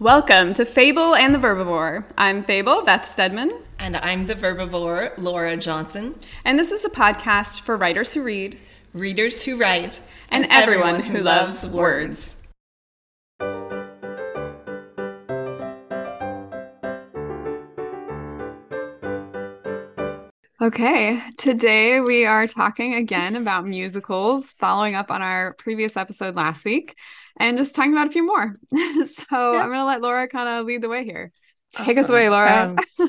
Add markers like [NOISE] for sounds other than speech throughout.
Welcome to Fable and the Verbivore. I'm Fable, Beth Stedman. And I'm the Verbivore, Laura Johnson. And this is a podcast for writers who read, readers who write, and, and everyone, everyone, who, loves, loves words. Okay, today we are talking again about musicals, following up on our previous episode last week and just talking about a few more. [LAUGHS] so yeah. I'm going to let Laura kind of lead the way here. Take awesome. us away, Laura. Um,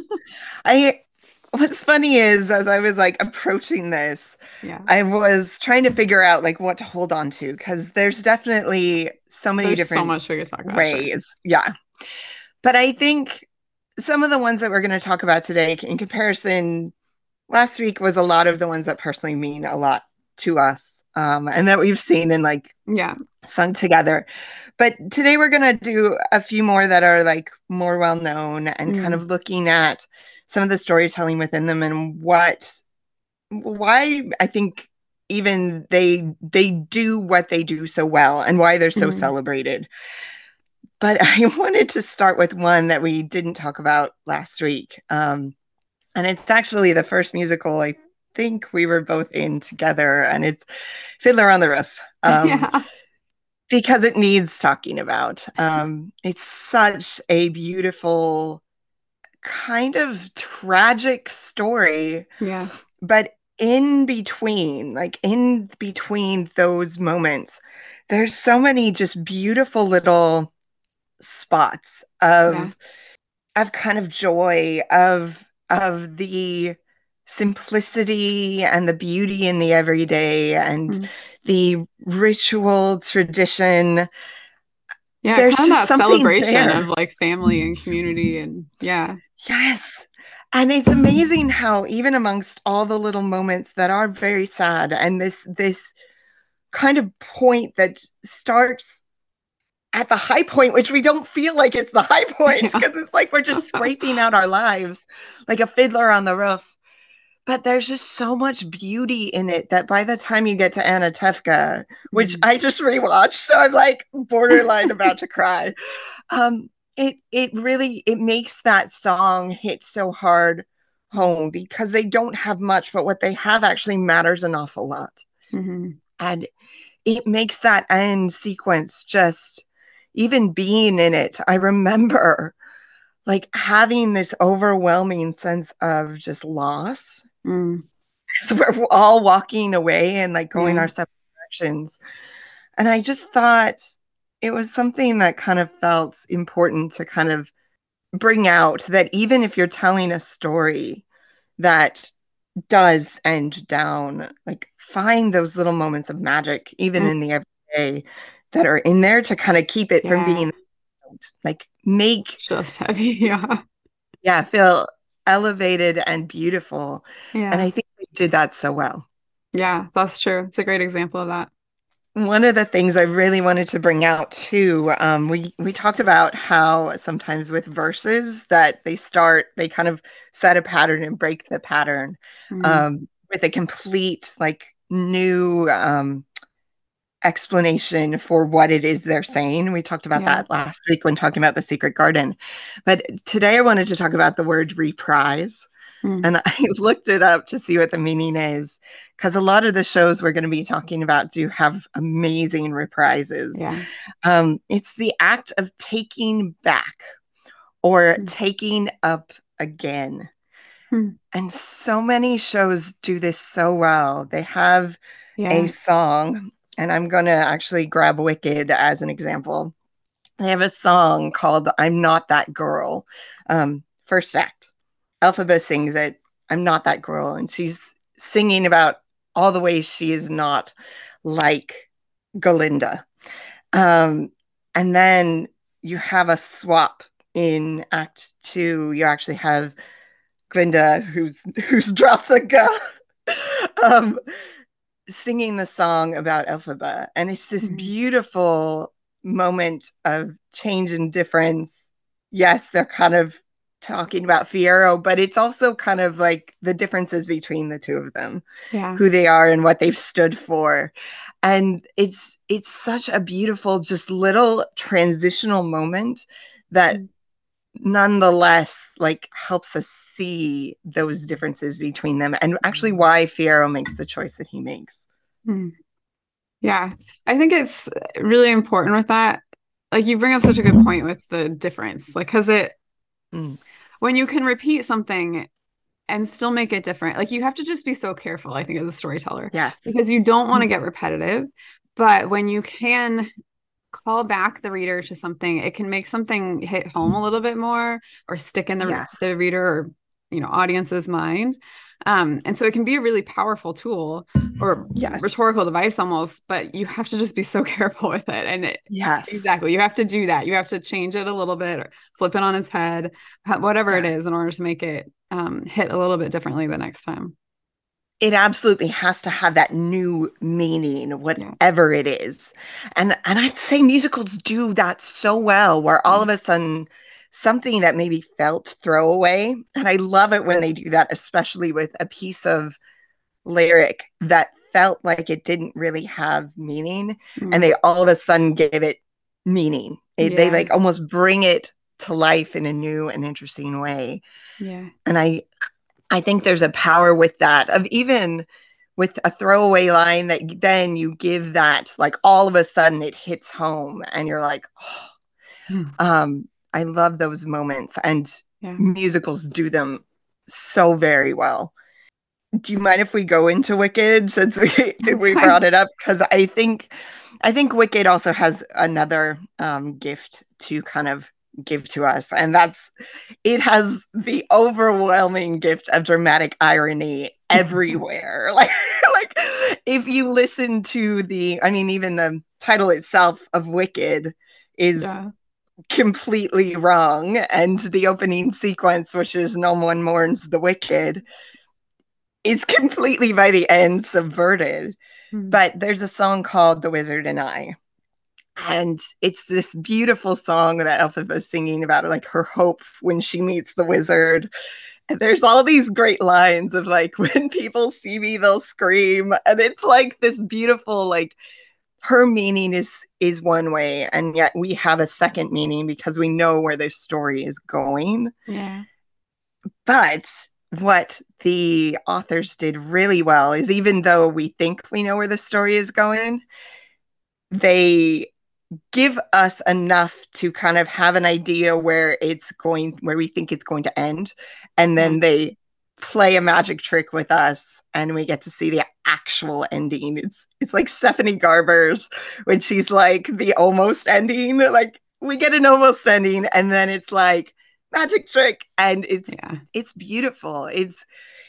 I what's funny is as I was like approaching this, yeah. I was trying to figure out like what to hold on to because there's definitely so many there's different so much we could talk about, ways. Sure. Yeah. But I think some of the ones that we're going to talk about today in comparison last week was a lot of the ones that personally mean a lot to us um, and that we've seen and like yeah sung together but today we're going to do a few more that are like more well known and mm. kind of looking at some of the storytelling within them and what why i think even they they do what they do so well and why they're so mm. celebrated but [LAUGHS] i wanted to start with one that we didn't talk about last week um, and it's actually the first musical I think we were both in together, and it's Fiddler on the Roof. [LAUGHS] Um, yeah. Because it needs talking about. Um, it's such a beautiful, kind of tragic story. Yeah. But in between, like in between those moments, there's so many just beautiful little spots of yeah. of kind of joy, of of the simplicity and the beauty in the everyday and mm. the ritual tradition. Yeah, There's kind of that celebration there. of like family and community and yeah. Yes. And it's amazing how even amongst all the little moments that are very sad and this this kind of point that starts at the high point, which we don't feel like it's the high [LAUGHS] point because yeah. it's like we're just scraping out our lives like a fiddler on the roof. But there's just so much beauty in it that by the time you get to Anatevka, which mm. I just rewatched, so I'm like borderline about to cry. [LAUGHS] Um, it it really it makes that song hit so hard home because they don't have much, but what they have actually matters an awful lot. Mm-hmm. And it makes that end sequence just even being in it, I remember like having this overwhelming sense of just loss. Mm. [LAUGHS] So we're all walking away and like going yeah. our separate directions. And I just thought it was something that kind of felt important to kind of bring out that even if you're telling a story that does end down, like find those little moments of magic, even mm. in the everyday, that are in there to kind of keep it yeah. from being like make just heavy [LAUGHS] yeah. Yeah feel elevated and beautiful. Yeah. And i think we did that so well. Yeah that's true. It's a great example of that. One of the things I really wanted to bring out too, um, we we talked about how sometimes with verses that they start, they kind of set a pattern and break the pattern mm-hmm. um, with a complete like new um, explanation for what it is they're saying. We talked about yeah. that last week when talking about the secret garden. But today I wanted to talk about the word reprise. Mm. And [LAUGHS] I looked it up to see what the meaning is because a lot of the shows we're going to be talking about do have amazing reprises. Yeah. Um, it's the act of taking back or mm. taking up again. Mm. And so many shows do this so well. They have yeah. a song and I'm going to actually grab Wicked as an example. They have a song called I'm Not That Girl. Um, first act. Elphaba sings it, I'm Not That Girl. And she's singing about all the ways she is not like Galinda. Um, and then you have a swap in act two. You actually have Glinda, who's [LAUGHS] who's dropped the gun. [LAUGHS] um, singing the song about Elphaba. And it's this mm-hmm. beautiful moment of change and difference. Yes, they're kind of talking about Fiyero, but it's also kind of like the differences between the two of them, yeah. who they are and what they've stood for. And it's it's such a beautiful, just little transitional moment that Mm. Nonetheless like helps us see those differences between them and actually why Fiyero makes the choice that he makes. Hmm. Yeah, I think it's really important with that. Like you bring up such a good point with the difference, like because it Mm. when you can repeat something and still make it different, like you have to just be so careful, I think, as a storyteller, Yes. because you don't want to get repetitive. But when you can call back the reader to something, it can make something hit home a little bit more or stick in the, Yes. the reader or you know audience's mind. Um, and so it can be a really powerful tool or Yes. rhetorical device almost, but you have to just be so [LAUGHS] careful with it. And it, Yes. exactly, you have to do that. You have to change it a little bit or flip it on its head, whatever it Yes. is, in order to make it um, hit a little bit differently the next time. It absolutely has to have that new meaning, whatever it is. And and I'd say musicals do that so well, where all of a sudden something that maybe felt throwaway. And I love it when they do that, especially with a piece of lyric that felt like it didn't really have meaning. Mm. And they all of a sudden give it meaning. It- They like almost bring it to life in a new and interesting way yeah, and i i think there's a power with that of even with a throwaway line that then you give that like all of a sudden it hits home and you're like oh. Hmm. um i love those moments and yeah. musicals do them so very well do you mind if we go into wicked since we, [LAUGHS] we brought it up because i think i think wicked also has another um, gift to kind of give to us. And that's it has the overwhelming gift of dramatic irony [LAUGHS] everywhere. [LAUGHS] Like like if you listen to the i mean even the title itself of wicked is Yeah. completely wrong. And the opening sequence which is no one mourns the wicked is completely by the end subverted. Mm. but there's a song called the wizard and i and it's this beautiful song that Elphaba's singing about like her hope when she meets the wizard. And there's all these great lines of like [LAUGHS] when people see me they'll scream. And it's like this beautiful like her meaning is is one way and yet we have a second meaning because we know where this story is going. Yeah. but what the authors did really well is even though we think we know where the story is going they give us enough to kind of have an idea where it's going where we think it's going to end. And then mm-hmm. they play a magic trick with us and we get to see the actual ending. It's it's like stephanie garber's when she's like the almost ending like we get an almost ending and then it's like magic trick and it's Yeah. it's beautiful. It's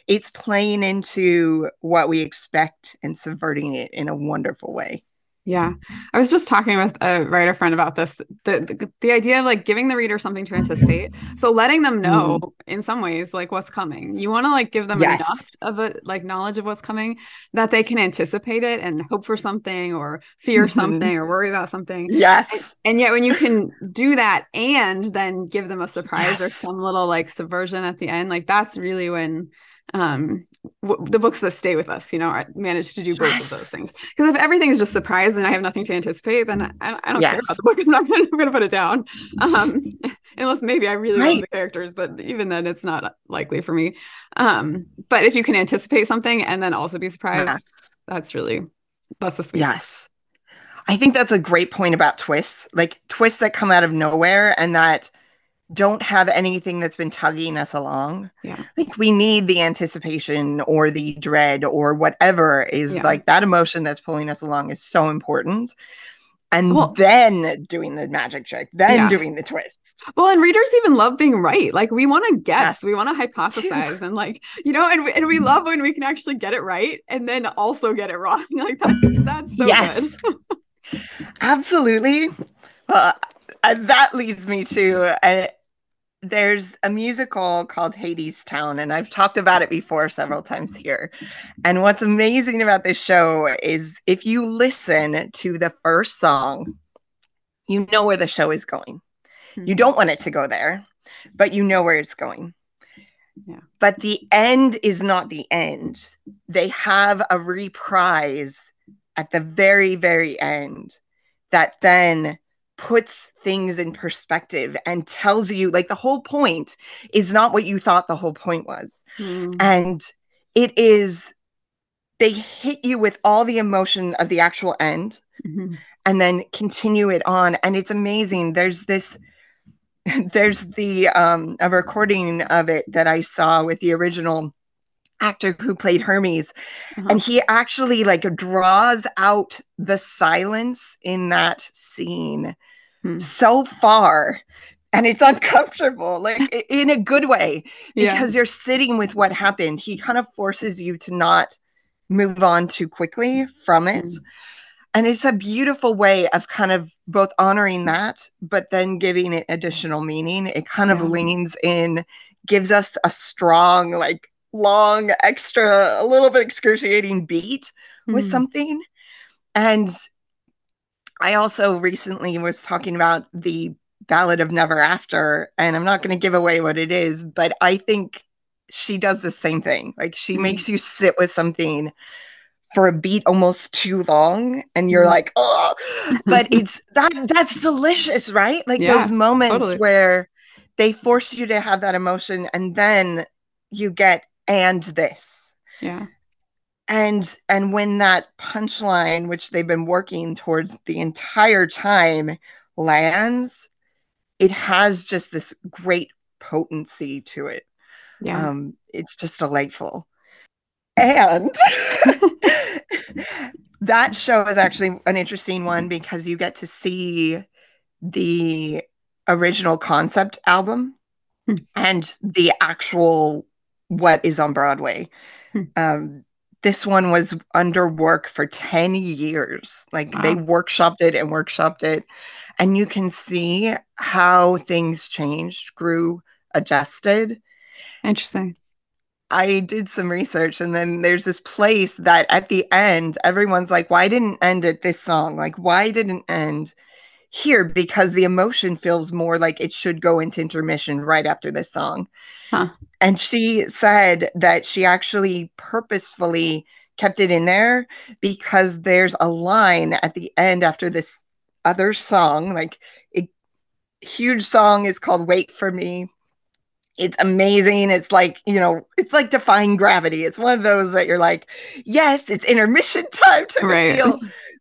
it's playing into what we expect and subverting it in a wonderful way Yeah. Mm-hmm. I was just talking with a writer friend about this. The, the the idea of like giving the reader something to mm-hmm. anticipate. So letting them know mm-hmm. in some ways like what's coming. You want to like give them Yes. enough of a like knowledge of what's coming that they can anticipate it and hope for something or fear Mhm. something or worry about something. yes And yet when you can do that and then give them a surprise or some little like subversion at the end, like that's really when um w- the books that stay with us, you know, are- manage to do both Yes. of those things. Because if everything is just surprise and I have nothing to anticipate, then I, I don't care about the book. [LAUGHS] I'm not gonna, I'm gonna put it down. Um, [LAUGHS] unless maybe I really love the characters, but even then it's not likely for me. Um, but if you can anticipate something and then also be surprised, yes that's really that's the sweet yes i think that's a great point about twists like twists that come out of nowhere and that don't have anything that's been tugging us along Yeah. like we need the anticipation or the dread or whatever is Yeah. like that emotion that's pulling us along is so important and Well- then doing the magic trick then Yeah. doing the twists Well, and readers even love being right. Like we want to guess, Yes. we want to hypothesize, and like you know, and we, and we love when we can actually get it right and then also get it wrong. [LAUGHS] Like that's that's so yes good. [LAUGHS] absolutely well uh, that leads me to uh, there's a musical called Hadestown, and I've talked about it before several times here. And what's amazing about this show is if you listen to the first song, you know where the show is going. You hmm. don't want it to go there, but you know where it's going. Yeah. But the end is not the end. They have a reprise at the very, very end that then puts things in perspective and tells you like the whole point is not what you thought the whole point was. Mm. And it is they hit you with all the emotion of the actual end Mhm. and then continue it on and it's amazing there's this [LAUGHS] there's the um a recording of it that i saw with the original actor who played hermes Uh-huh. and he actually like draws out the silence in that scene Hmm. so far and it's uncomfortable like in a good way Yeah. because you're sitting with what happened he kind of forces you to not move on too quickly from it Mm. and it's a beautiful way of kind of both honoring that but then giving it additional meaning it kind of leans in gives us a strong like long extra a little bit excruciating beat with Mm. something and i also recently was talking about the ballad of never after and i'm not going to give away what it is but i think she does the same thing like she Mm. makes you sit with something for a beat almost too long and you're Mm. like oh but [LAUGHS] it's that that's delicious right like Yeah, those moments totally. where they force you to have that emotion and then you get and this Yeah. and and when that punchline which they've been working towards the entire time lands it has just this great potency to it Yeah. um it's just delightful and [LAUGHS] that show is actually an interesting one because you get to see the original concept album Hmm. and the actual what is on broadway Hmm. um this one was under work for 10 years like they workshopped it and workshopped it and you can see how things changed grew adjusted Interesting. I did some research, and then there's this place that at the end, everyone's like, why didn't end at this song? Like, why didn't end here? Because the emotion feels more like it should go into intermission right after this song. Huh. And she said that she actually purposefully kept it in there because there's a line at the end after this other song, like a huge song is called Wait for Me it's amazing. It's like, you know, it's like defying gravity. It's one of those that you're like, yes, it's intermission [LAUGHS] time to Right. reveal.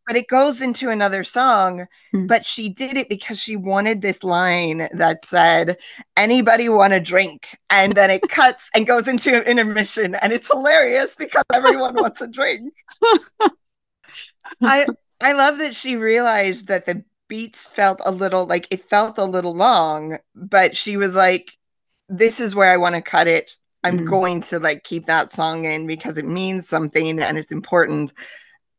But it goes into another song. Hmm. But she did it because she wanted this line that said, anybody want a drink? And then it cuts and goes into an intermission. And it's hilarious because everyone [LAUGHS] wants a drink. I I love that she realized that the beats felt a little like it felt a little long, but she was like, this is where I want to cut it. I'm Mm. going to like keep that song in because it means something and it's important.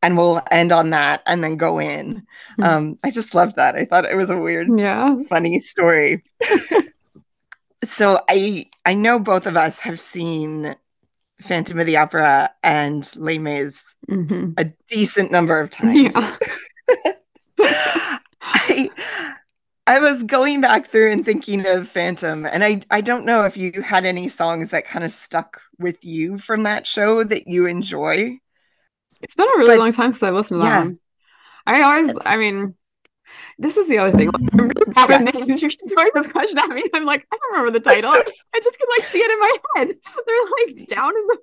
And we'll end on that and then go in. Mm. Um, I just loved that. I thought it was a weird, Yeah. funny story. [LAUGHS] so I I know both of us have seen Phantom of the Opera and Les Mis hmm a decent number of times. Yeah. [LAUGHS] I I was going back through and thinking of Phantom, and I I don't know if you had any songs that kind of stuck with you from that show that you enjoy. It's been a really But- long time since I listened to that one. I always, I mean, this is the other thing. Like, I'm really bad with names. [LAUGHS] You're throwing this question at me. I'm like, I don't remember the title. so- I just can like see it in my head. [LAUGHS] They're like down in the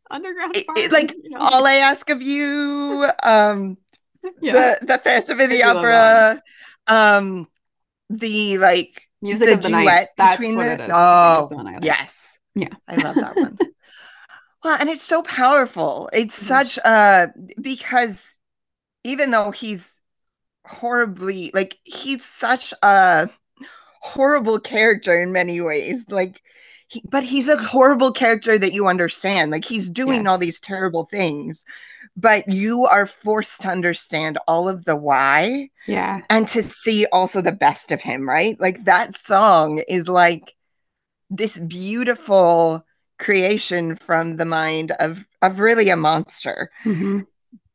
[LAUGHS] underground. It- it- like you know? all I ask of you, um, yeah. the the Phantom of the I do love Opera, um, the like Music the of the night. duet That's between what the- it is. Oh, the one I like. Yes. Yeah. I love that one. Well, and it's so powerful. It's Mhm. such uh because even though he's horribly like he's such a horrible character in many ways, like he, but he's a horrible character that you understand. Like he's doing all these terrible things, but you are forced to understand all of the why Yeah. and to see also the best of him, right? Like that song is like this beautiful creation from the mind of of really a monster. Mhm.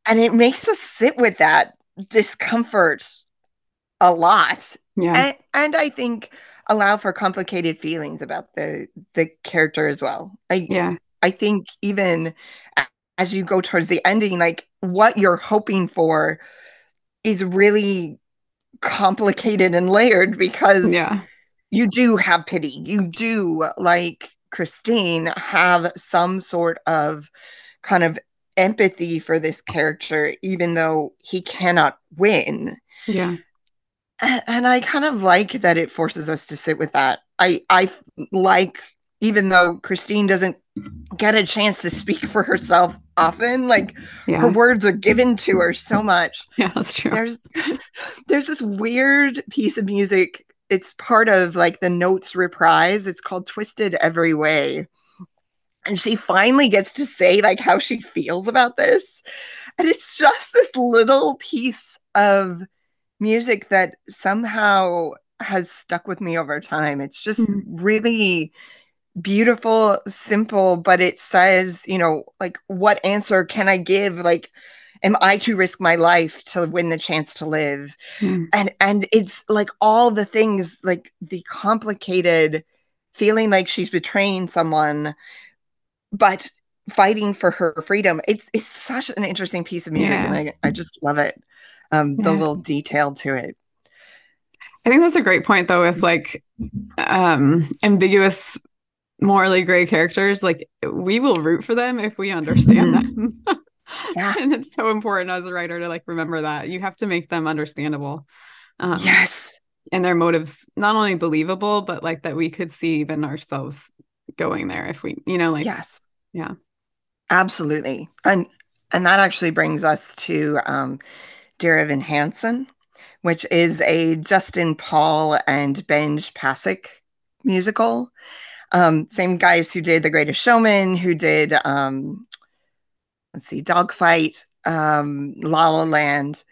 And it makes us sit with that discomfort a lot. Yeah. And and I think allow for complicated feelings about the the character as well. I Yeah. I think even as you go towards the ending, like what you're hoping for is really complicated and layered because yeah you do have pity you do like christine have some sort of kind of empathy for this character even though he cannot win. Yeah. And i kind of like that it forces us to sit with that. I i like even though christine doesn't get a chance to speak for herself often like yeah. her words are given to her so much. Yeah that's true. There's [LAUGHS] there's this weird piece of music it's part of like the notes reprise it's called twisted every way and she finally gets to say like how she feels about this and it's just this little piece of music that somehow has stuck with me over time it's just mm-hmm. really beautiful, simple, but it says, you know, like what answer can I give? Like, am I to risk my life to win the chance to live? Mm. And and it's like all the things, like the complicated feeling like she's betraying someone, but fighting for her freedom. It's it's such an interesting piece of music, yeah. and I I just love it. Um, yeah. the little detail to it. I think that's a great point though with like um ambiguous morally gray characters, like we will root for them if we understand mm-hmm. them. [LAUGHS] yeah. [LAUGHS] and it's so important as a writer to like remember that you have to make them understandable. Um, yes. And their motives not only believable, but like that we could see even ourselves going there if we, you know, like yes, yeah, absolutely. And and that actually brings us to um, Dear Evan Hansen, which is a Justin Paul and Benj Pasek musical um, same guys who did The Greatest Showman, who did um, let's see, Dogfight, um, La La Land.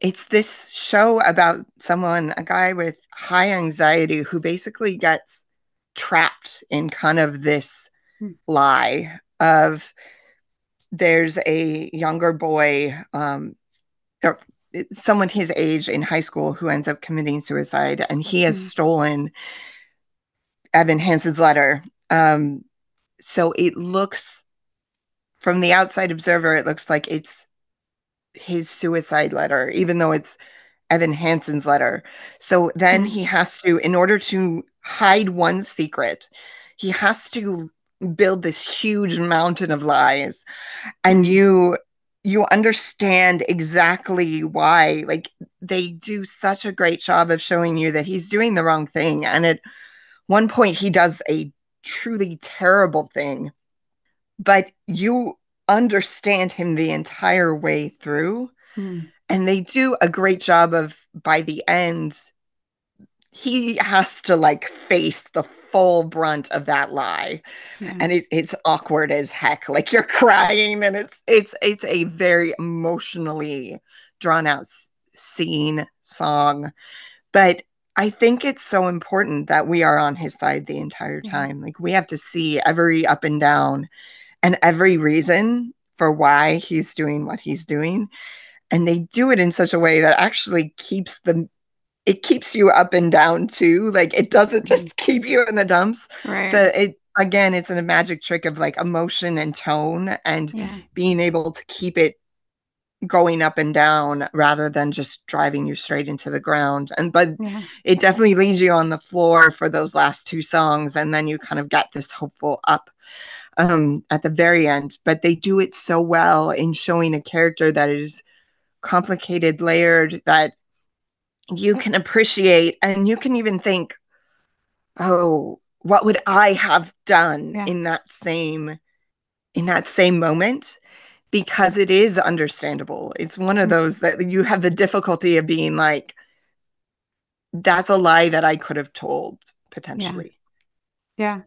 It's this show about someone, a guy with high anxiety who basically gets trapped in kind of this hmm. lie of there's a younger boy um, or someone his age in high school who ends up committing suicide and he has mm-hmm. stolen Evan Hansen's letter. Um, so it looks, from the outside observer, it looks like it's his suicide letter, even though it's Evan Hansen's letter. So then mm-hmm. he has to, in order to hide one secret, he has to build this huge mountain of lies. And you you understand exactly why like they do such a great job of showing you that he's doing the wrong thing and at one point he does a truly terrible thing, but you understand him the entire way through. Hmm. And they do a great job of by the end, he has to like face the full brunt of that lie. Yeah. And it, it's awkward as heck. Like you're crying and it's it's it's a very emotionally drawn out scene song. But I think it's so important that we are on his side the entire time. Like we have to see every up and down and every reason for why he's doing what he's doing. And they do it in such a way that actually keeps the it keeps you up and down too. Like it doesn't mm-hmm. just keep you in the dumps. Right. So it again, it's a magic trick of like emotion and tone and yeah. being able to keep it going up and down rather than just driving you straight into the ground and but yeah. it definitely leaves you on the floor for those last two songs and then you kind of get this hopeful up um at the very end but they do it so well in showing a character that is complicated layered that you can appreciate and you can even think oh what would i have done yeah. in that same in that same moment because it is understandable. It's one of mm-hmm. those that you have the difficulty of being like, that's a lie that I could have told potentially. Yeah. yeah.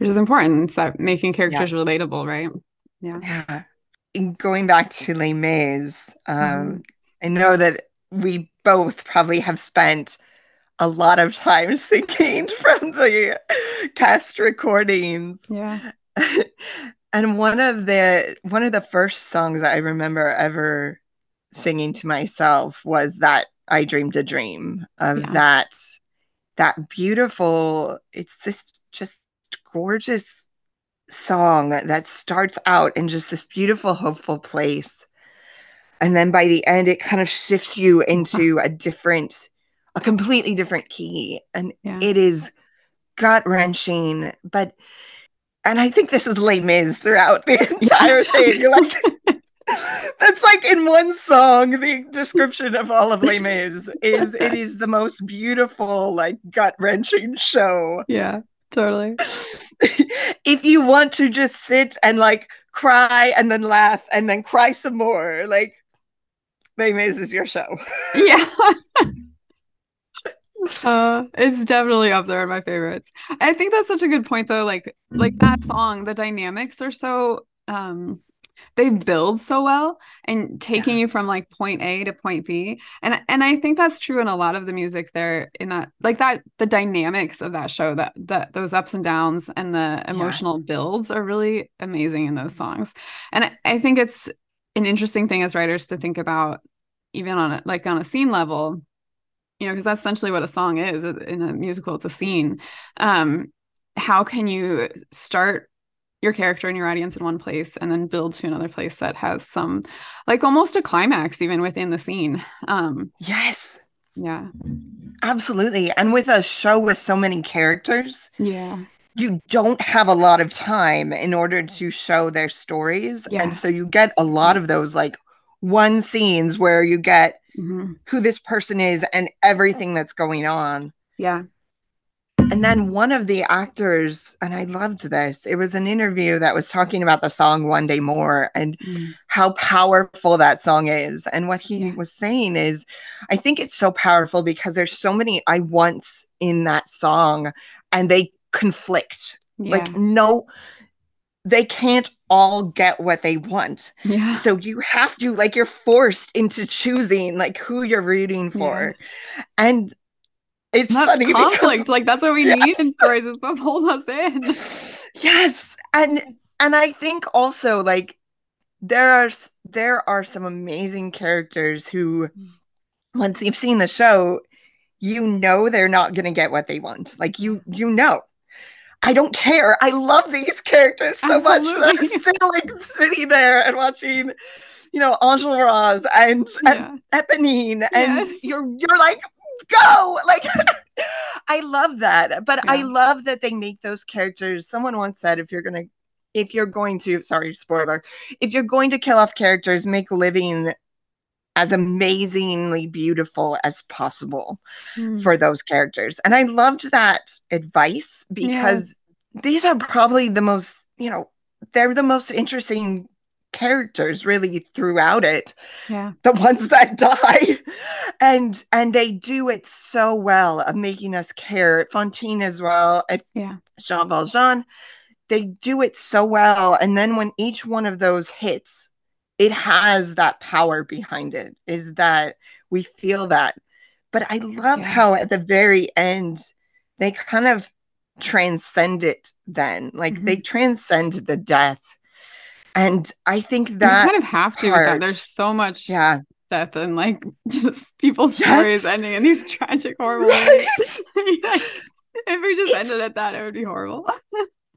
Which is important. It's that making characters yeah. relatable, right? Yeah. Yeah. In going back to Les Mis, um, mm-hmm. I know that we both probably have spent a lot of time [LAUGHS] singing from the cast recordings. Yeah. [LAUGHS] and one of the one of the first songs I remember ever singing to myself was that I dreamed a dream of yeah. that that beautiful it's this just gorgeous song that starts out in just this beautiful hopeful place. And then by the end it kind of shifts you into a different a completely different key. And Yeah. it is gut wrenching but and i think this is Les Mis throughout the [LAUGHS] entire thing. You're [LAUGHS] like that's like in one song the description of all of Les Mis is it is the most beautiful like gut wrenching show. Yeah, totally. [LAUGHS] if you want to just sit and like cry and then laugh and then cry some more, like Les Mis is your show. Yeah. [LAUGHS] uh it's definitely up there in my favorites. I think that's such a good point though. Like like that song, the dynamics are so um they build so well and taking you from like point A to point B. And and I think that's true in a lot of the music there in that like that the dynamics of that show that that those ups and downs and the emotional builds are really amazing in those songs. And I, I think it's an interesting thing as writers to think about even on a like on a scene level you know because that's essentially what a song is in a musical it's a scene um how can you start your character and your audience in one place and then build to another place that has some like almost a climax even within the scene um Yes, yeah absolutely. And with a show with so many characters, yeah you don't have a lot of time in order to show their stories. Yeah. And so you get a lot of those like one scenes where you get hmm who this person is and everything that's going on. yeah And then one of the actors, and I loved this, it was an interview that was talking about the song One Day More and Mm. how powerful that song is. And what he Yeah. was saying is, I think it's so powerful because there's so many I wants in that song and they conflict. yeah Like, no, they can't all get what they want. yeah So you have to, like, you're forced into choosing, like, who you're rooting for. And it's that's funny because conflict. Like that's what we [LAUGHS] Yes. need in stories is what pulls us in. [LAUGHS] Yes. And and i think also like there are there are some amazing characters who once you've seen the show you know they're not going to get what they want. Like you you know. I don't care. I love these characters so much that i'm still like sitting there and watching you know Enjolras and, and Eponine, and Yes. you're you're like go! Like [LAUGHS] i love that but i love that they make those characters someone once said if you're gonna if you're going to sorry spoiler if you're going to kill off characters make living as amazingly beautiful as possible Mm. for those characters. And i loved that advice because these are probably the most you know they're the most interesting characters really throughout it. Yeah. The ones that [LAUGHS] die. And and they do it so well of making us care. Fantine as well and yeah. Jean valjean they do it so well. And then when each one of those hits it has that power behind it is that we feel that. But i love Yeah. how at the very end they kind of transcend it then. Like they mm-hmm. transcend the death and i think that you kind of have to part- there's so much yeah death and like [LAUGHS] just people's Yes. stories ending in these [LAUGHS] tragic horrible ways. Right? Like, [LAUGHS] if we just ended at that it would be horrible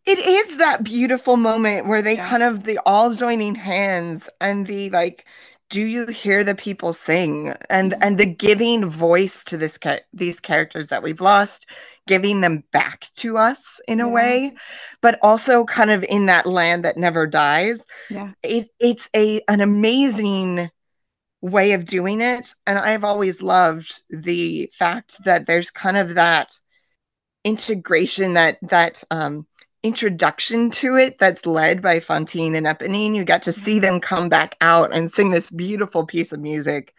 it is that beautiful moment where they Yeah. kind of the all joining hands and the like do you hear the people sing and Mhm. and the giving voice to this these characters that we've lost giving them back to us in a Yeah. way but also kind of in that land that never dies yeah it it's a an amazing way of doing it and i've always loved the fact that there's kind of that integration that that um introduction to it that's led by Fantine and Eponine. You get to see them come back out and sing this beautiful piece of music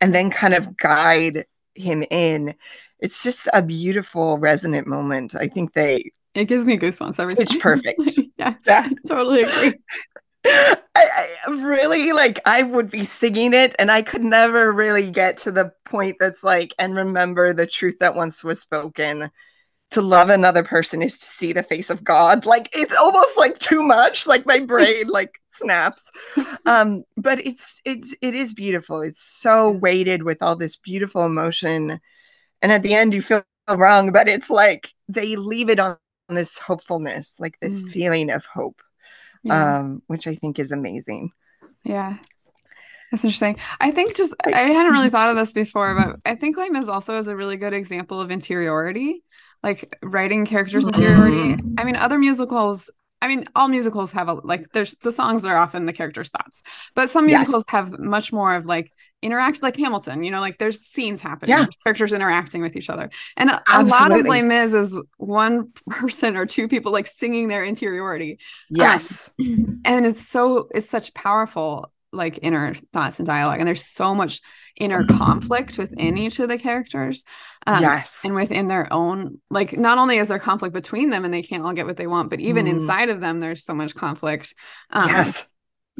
and then kind of guide him in. It's just a beautiful resonant moment. I think they it gives me goosebumps every time It's perfect. [LAUGHS] yes Yeah. totally agree [LAUGHS] I, I really like I would be singing it and I could never really get to the point that's like and remember the truth that once was spoken to love another person is to see the face of God. Like it's almost like too much. Like my brain [LAUGHS] like snaps. Um but it's it's it is beautiful. It's so weighted with all this beautiful emotion. And at the end you feel wrong but it's like they leave it on this hopefulness like this Mm. feeling of hope yeah. um, which I think is amazing. yeah. That's interesting. I think just I hadn't really [LAUGHS] thought of this before, but I think Les Mis also is a really good example of interiority, like writing characters' interiority. Mhm. I mean, other musicals. I mean, all musicals have a like. There's the songs are often the characters' thoughts, but some Yes. musicals have much more of like interact, like Hamilton. You know, like there's scenes happening, Yeah. there's characters interacting with each other, and a, a lot of. Les Mis is one [LAUGHS] person or two people like singing their interiority Yes. and it's so it's such powerful like inner thoughts and dialogue and there's so much inner conflict within each of the characters um, yes. and within their own like not only is there conflict between them and they can't all get what they want but even Mm. inside of them there's so much conflict um, yes.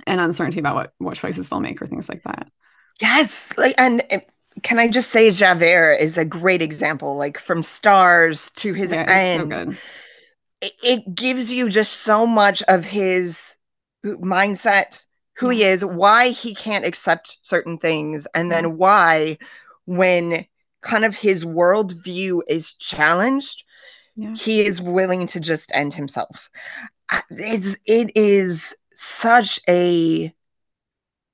and uncertainty about what what choices they'll make or things like that Yes, like and uh, can I just say Javert is a great example like from stars to his yeah so end. good it, it gives you just so much of his mindset, who he is, why he can't accept certain things, and then why when kind of his worldview is challenged, yeah he is willing to just end himself. Uh, It's it is such a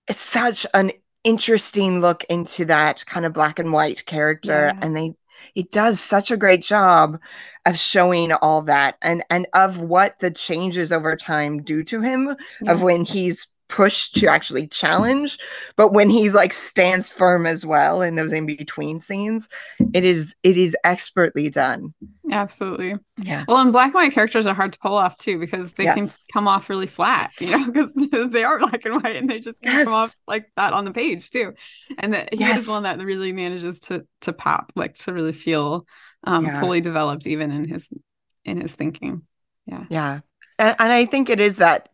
it's such an interesting look into that kind of black and white character Yeah. and they it does such a great job of showing all that and and of what the changes over time do to him yeah. of when he's pushed to actually challenge but when he like stands firm as well in those in between scenes it is it is expertly done absolutely yeah well and black and white characters are hard to pull off too because they can come off really flat you know [LAUGHS] because [LAUGHS] they are black and white and they just can Yes. come off like that on the page too and that he Yes. is one that really manages to to pop like to really feel um Yeah. fully developed even in his in his thinking Yeah. Yeah. And, and I think it is that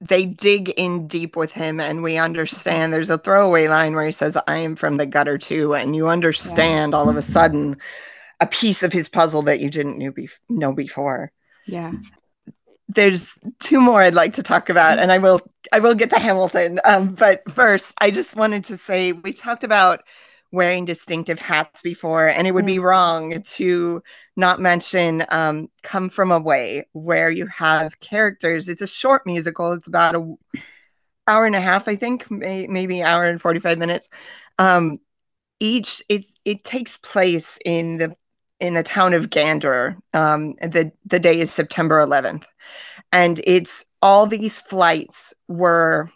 they dig in deep with him and we understand there's a throwaway line where he says, I am from the gutter too. And you understand all of a sudden a piece of his puzzle that you didn't knew, know before. yeah There's two more I'd like to talk about, and I will I will get to Hamilton. Um, but first, I just wanted to say we talked about wearing distinctive hats before, and it would be wrong to not mention um, "Come From Away," where you have characters. It's a short musical. It's about a hour and a half, I think, may, maybe hour and forty five minutes. Um, each it's it takes place in the in the town of Gander. Um, the the day is September 11th, and it's all these flights were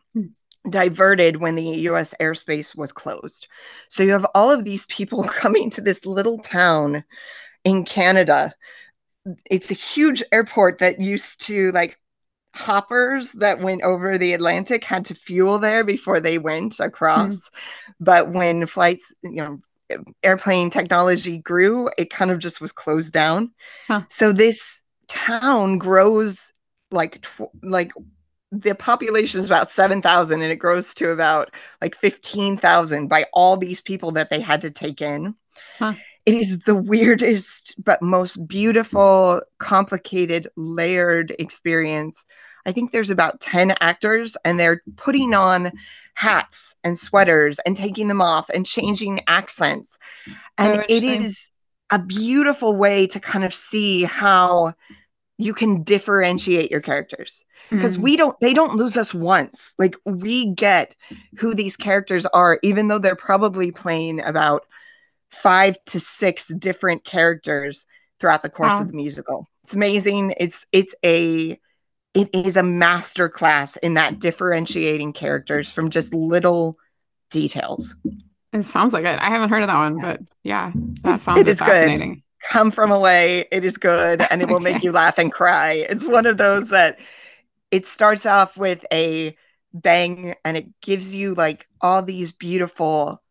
diverted when the U.S. airspace was closed. So you have all of these people [LAUGHS] coming to this little town in Canada. It's a huge airport that used to like hoppers that went over the Atlantic had to fuel there before they went across. Mm-hmm. But when flights, you know, airplane technology grew, it kind of just was closed down. Huh. So this town grows like tw- like the population is about 7,000 and it grows to about like 15,000 by all these people that they had to take in. Huh. It is the weirdest but most beautiful, complicated, layered experience. I think there's about 10 actors and they're putting on hats and sweaters and taking them off and changing accents. And Oh, it a beautiful way to kind of see how you can differentiate your characters. Because Mm. we don't they don't lose us once. Like we get who these characters are even though they're probably playing about five to six different characters throughout the course Wow. of the musical. It's amazing. It's it's a it is a master class in that differentiating characters from just little details. It sounds like it. I haven't heard of that one but yeah that sounds It is good. Come from away it is good and it will make [LAUGHS] you laugh and cry. It's one of those that it starts off with a bang and it gives you like all these beautiful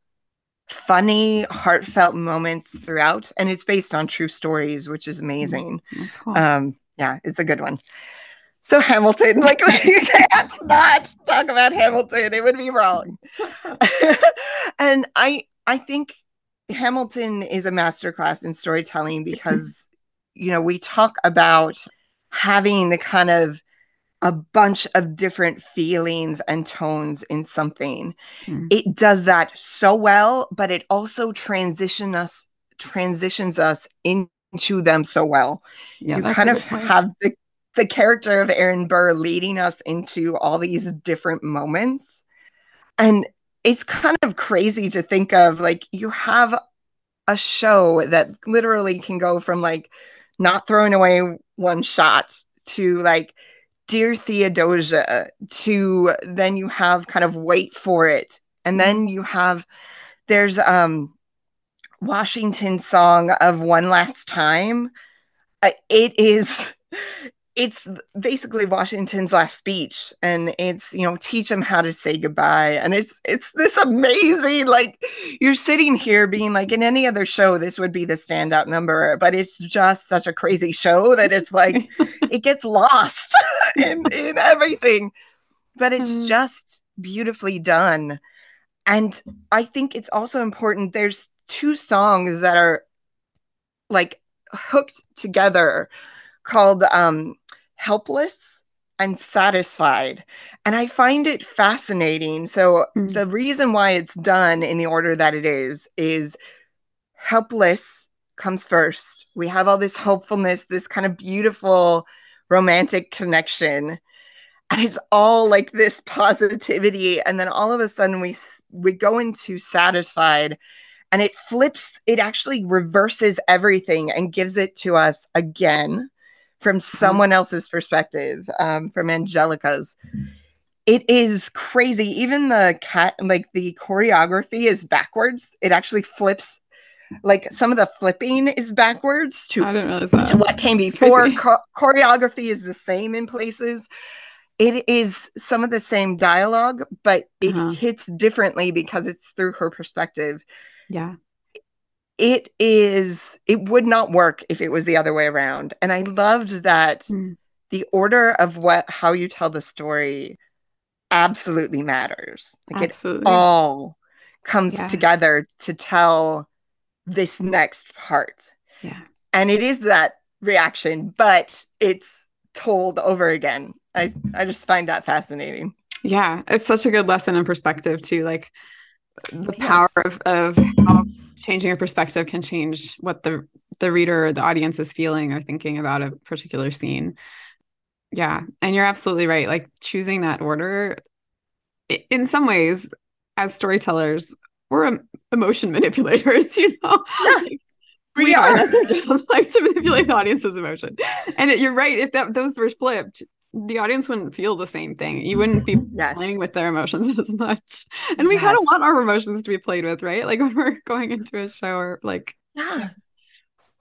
funny heartfelt moments throughout and it's based on true stories which is amazing. That's cool. Um yeah it's a good one. So hamilton [LAUGHS] like you can't not talk about hamilton. It would be wrong. [LAUGHS] And i i think hamilton is a masterclass in storytelling because [LAUGHS] you know we talk about having the kind of a bunch of different feelings and tones in something Mm. it does that so well but it also transition us transitions us into them so well yeah you kind of have the the character of Aaron Burr leading us into all these different moments. And it's kind of crazy to think of like you have a show that literally can go from like not throwing away one shot to like dear theodosia to then you have kind of wait for it. And then you have there's um washington song of one last time. Uh, it is it's basically Washington's last speech and it's you know teach them how to say goodbye. And it's it's this amazing like you're sitting here being like in any other show this would be the standout number but it's just such a crazy show that it's like [LAUGHS] it gets lost [LAUGHS] in in everything. But it's mm-hmm. just beautifully done. And I think it's also important there's two songs that are like hooked together called um helpless and satisfied. And I find it fascinating. So, mm-hmm. the reason why it's done in the order that it is is helpless comes first. We have all this hopefulness, this kind of beautiful romantic connection. And it's all like this [LAUGHS] positivity. And then all of a sudden, we, we go into satisfied and it flips, it actually reverses everything and gives it to us again from mm-hmm. someone else's perspective, um, from Angelica's. It is crazy. Even the cat, like the choreography is backwards. It actually flips. Like some of the flipping is backwards to, I didn't realize that. to what came before. Cho- choreography is the same in places. It is some of the same dialogue, but it uh-huh. hits differently because it's through her perspective. Yeah it is it would not work if it was the other way around and i loved that mm. the order of what how you tell the story absolutely matters like absolutely. it all comes yeah. together to tell this next part yeah and it is that reaction but it's told over again i i just find that fascinating yeah it's such a good lesson in perspective too like the yes. power of, of how changing your perspective can change what the the reader or the audience is feeling or thinking about a particular scene. Yeah and you're absolutely right like choosing that order in some ways as storytellers we're emotion [LAUGHS] manipulators you know? Yeah. [LAUGHS] we are. That's our job [LAUGHS] like to manipulate the audience's emotion. And it, you're right if that those were flipped the audience wouldn't feel the same thing. You wouldn't be [LAUGHS] yes. playing with their emotions [LAUGHS] as much. And we yes. kind of want our emotions to be played with, right? Like [LAUGHS] when we're going into a show or like Yeah.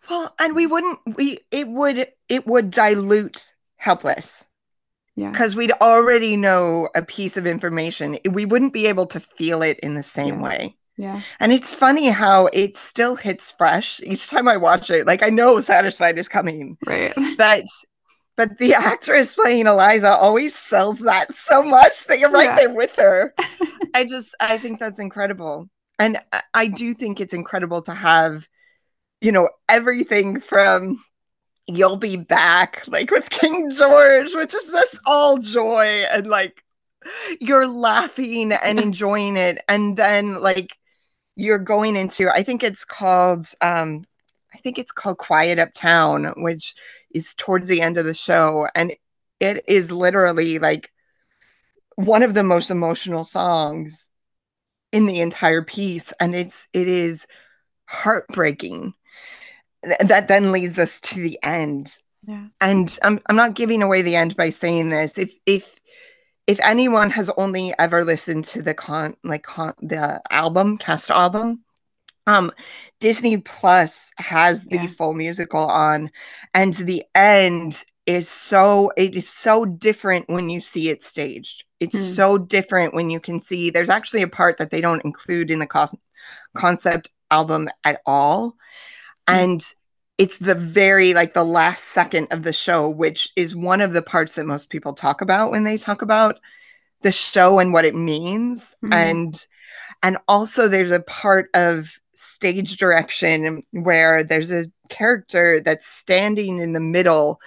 Well, and we wouldn't we it would it would dilute helpless. Yeah. Because we'd already know a piece of information. We wouldn't be able to feel it in the same yeah. way. Yeah. And it's funny how it still hits fresh each time I watch it. Like I know Satisfied is coming. Right. But but the [LAUGHS] actress playing Eliza always sells that so much that you're right yeah. there with her. [LAUGHS] I just I think that's incredible. And I do think it's incredible to have, you know, everything from You'll Be Back, like with King George, which is just all joy and like you're laughing and enjoying it. And then like you're going into, I think it's called um think it's called Quiet Uptown, which is towards the end of the show. And it is literally like one of the most emotional songs in the entire piece. And it's it is heartbreaking. That then leads us to the end. Yeah. And I'm I'm not giving away the end by saying this. If if if anyone has only ever listened to the con like con the album cast album um disney plus has the yeah. full musical on and the end is so it is so different when you see it staged it's mm. so different when you can see there's actually a part that they don't include in the cos- concept album at all mm. and it's the very like the last second of the show which is one of the parts that most people talk about when they talk about the show and what it means mm. and and also there's a part of stage direction where there's a character that's standing in the middle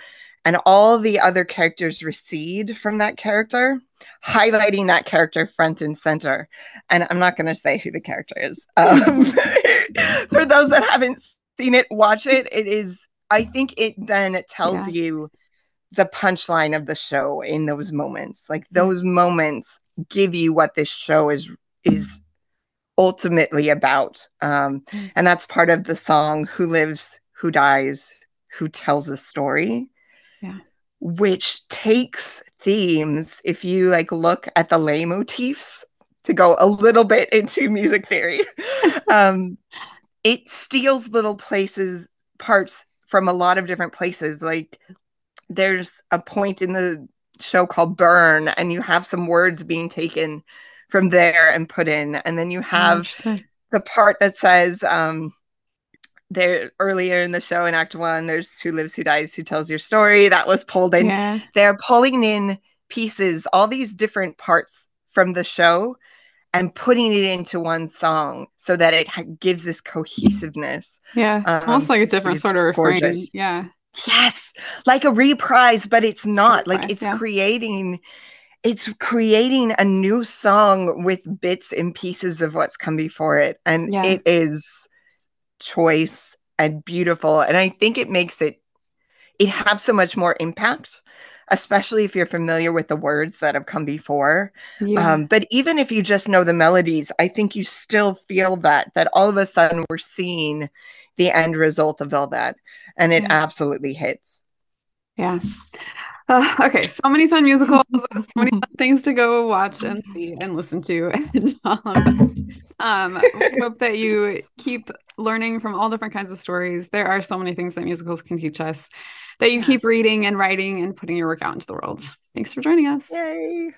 and all the other characters recede from that character, highlighting that character front and center. And I'm not going to say who the character is. Um, [LAUGHS] for those that haven't seen it, watch it. It is, I think it then tells yeah. you the punchline of the show in those moments. Like those moments give you what this show is is ultimately about. Um, and that's part of the song Who Lives, Who Dies, Who Tells the Story. Yeah. Which takes themes, if you like look at the leitmotifs to go a little bit into music theory, [LAUGHS] um, it steals little places, parts from a lot of different places. Like there's a point in the show called Burn, and you have some words being taken from there and put in. And then you Oh, have the part that says um there earlier in the show in act one there's who lives who dies who tells your story that was pulled in yeah. they're pulling in pieces all these different parts from the show and putting it into one song so that it ha- gives this cohesiveness Yeah. Um, Almost like a different sort of refrain. gorgeous. Yeah. yes like a reprise but it's not like it's yeah. creating it's creating a new song with bits and pieces of what's come before it and Yeah. it is choice and beautiful and i think it makes it it have so much more impact especially if you're familiar with the words that have come before Yeah. um, but even if you just know the melodies i think you still feel that that all of a sudden we're seeing the end result of all that and it Yeah. absolutely hits Yeah. Uh, [SIGHS] okay, so many fun musicals, [LAUGHS] so many fun things to go watch and see and listen to. [LAUGHS] And um, um, we hope that you keep learning from all different kinds of stories. There are so many things that musicals can teach us that you keep reading and writing and putting your work out into the world. Thanks for joining us. yay